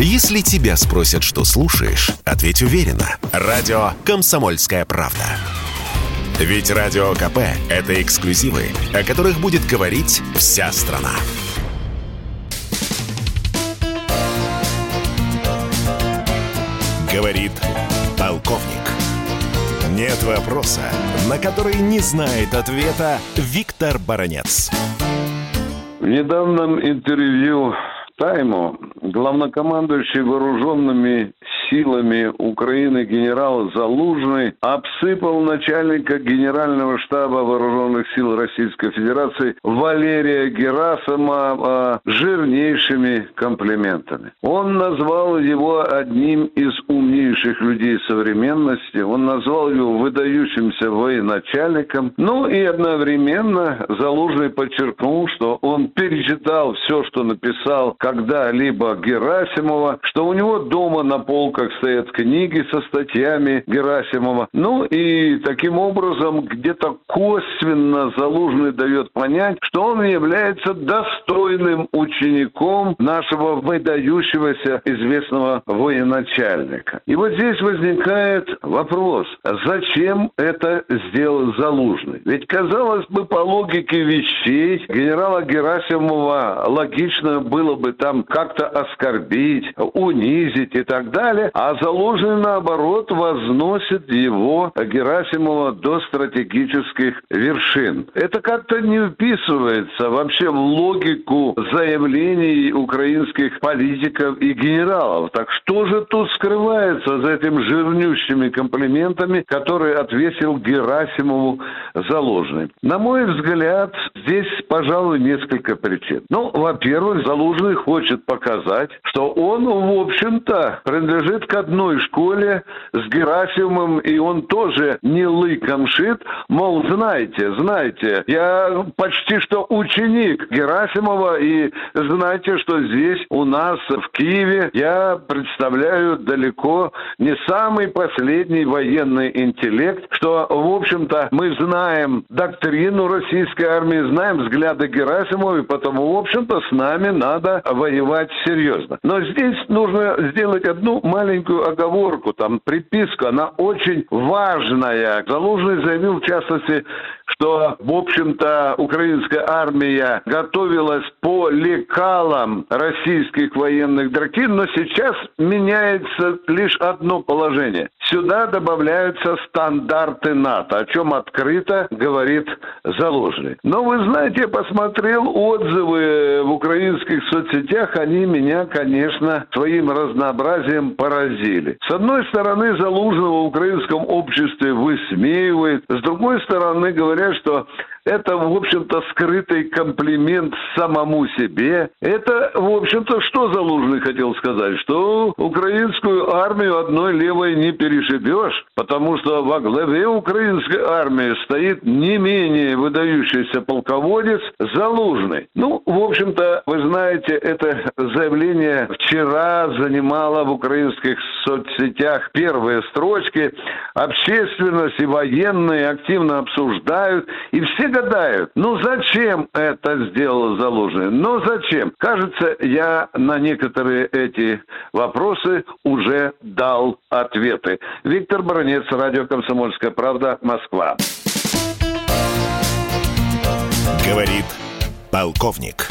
Если тебя спросят, что слушаешь, ответь уверенно. Радио «Комсомольская правда». Ведь Радио КП – это эксклюзивы, о которых будет говорить вся страна. Говорит полковник. Нет вопроса, на который не знает ответа Виктор Баранец. В недавнем интервью Тайму главнокомандующий вооруженными силами Украины генерал Залужный обсыпал начальника Генерального штаба Вооруженных сил Российской Федерации Валерия Герасимова жирнейшими комплиментами. Он назвал его одним из умнейших людей современности, он назвал его выдающимся военачальником, ну и одновременно Залужный подчеркнул, что он перечитал все, что написал когда-либо Герасимова, что у него дома на полках как стоят книги со статьями Герасимова. Ну и таким образом где-то косвенно Залужный дает понять, что он является достойным учеником нашего выдающегося известного военачальника. И вот здесь возникает вопрос, зачем это сделал Залужный? Ведь, казалось бы, по логике вещей генерала Герасимова логично было бы там как-то оскорбить, унизить и так далее, а Залужный, наоборот, возносит его, Герасимова, до стратегических вершин. Это как-то не вписывается вообще в логику заявлений украинских политиков и генералов. Так что же тут скрывается за этим жирнющими комплиментами, которые отвесил Герасимову Залужный? На мой взгляд, здесь, пожалуй, несколько причин. Ну, во-первых, Залужный хочет показать, что он, в общем-то, принадлежит принадлежит к одной школе с Герасимовым, и он тоже не лыком шит. Мол, знаете, знаете, я почти что ученик Герасимова, и знаете, что здесь у нас в Киеве я представляю далеко не самый последний военный интеллект, что, в общем-то, мы знаем доктрину российской армии, знаем взгляды Герасимова, и потому, в общем-то, с нами надо воевать серьезно. Но здесь нужно сделать одну маленькую маленькую оговорку, там приписку, она очень важная. Залужный заявил, в частности, что, в общем-то, украинская армия готовилась по лекалам российских военных доктрин, но сейчас меняется лишь одно положение. Сюда добавляются стандарты НАТО, о чем открыто говорит Залужный. Но вы знаете, я посмотрел отзывы в украинских соцсетях, они меня, конечно, своим разнообразием поразили. С одной стороны, Залужного в украинском обществе высмеивает, с другой стороны, говорят, что это, в общем-то, скрытый комплимент самому себе. Это, в общем-то, что Залужный хотел сказать? Что украинскую армию одной левой не перешибешь, потому что во главе украинской армии стоит не менее выдающийся полководец Залужный. Ну, в общем-то, вы знаете, это заявление вчера занимало в украинских соцсетях первые строчки. Общественность и военные активно обсуждают, и все гадают, ну зачем это сделал Залужный? Ну зачем? Кажется, я на некоторые эти вопросы уже дал ответы. Виктор Бронец, радио «Комсомольская правда», Москва. Говорит полковник.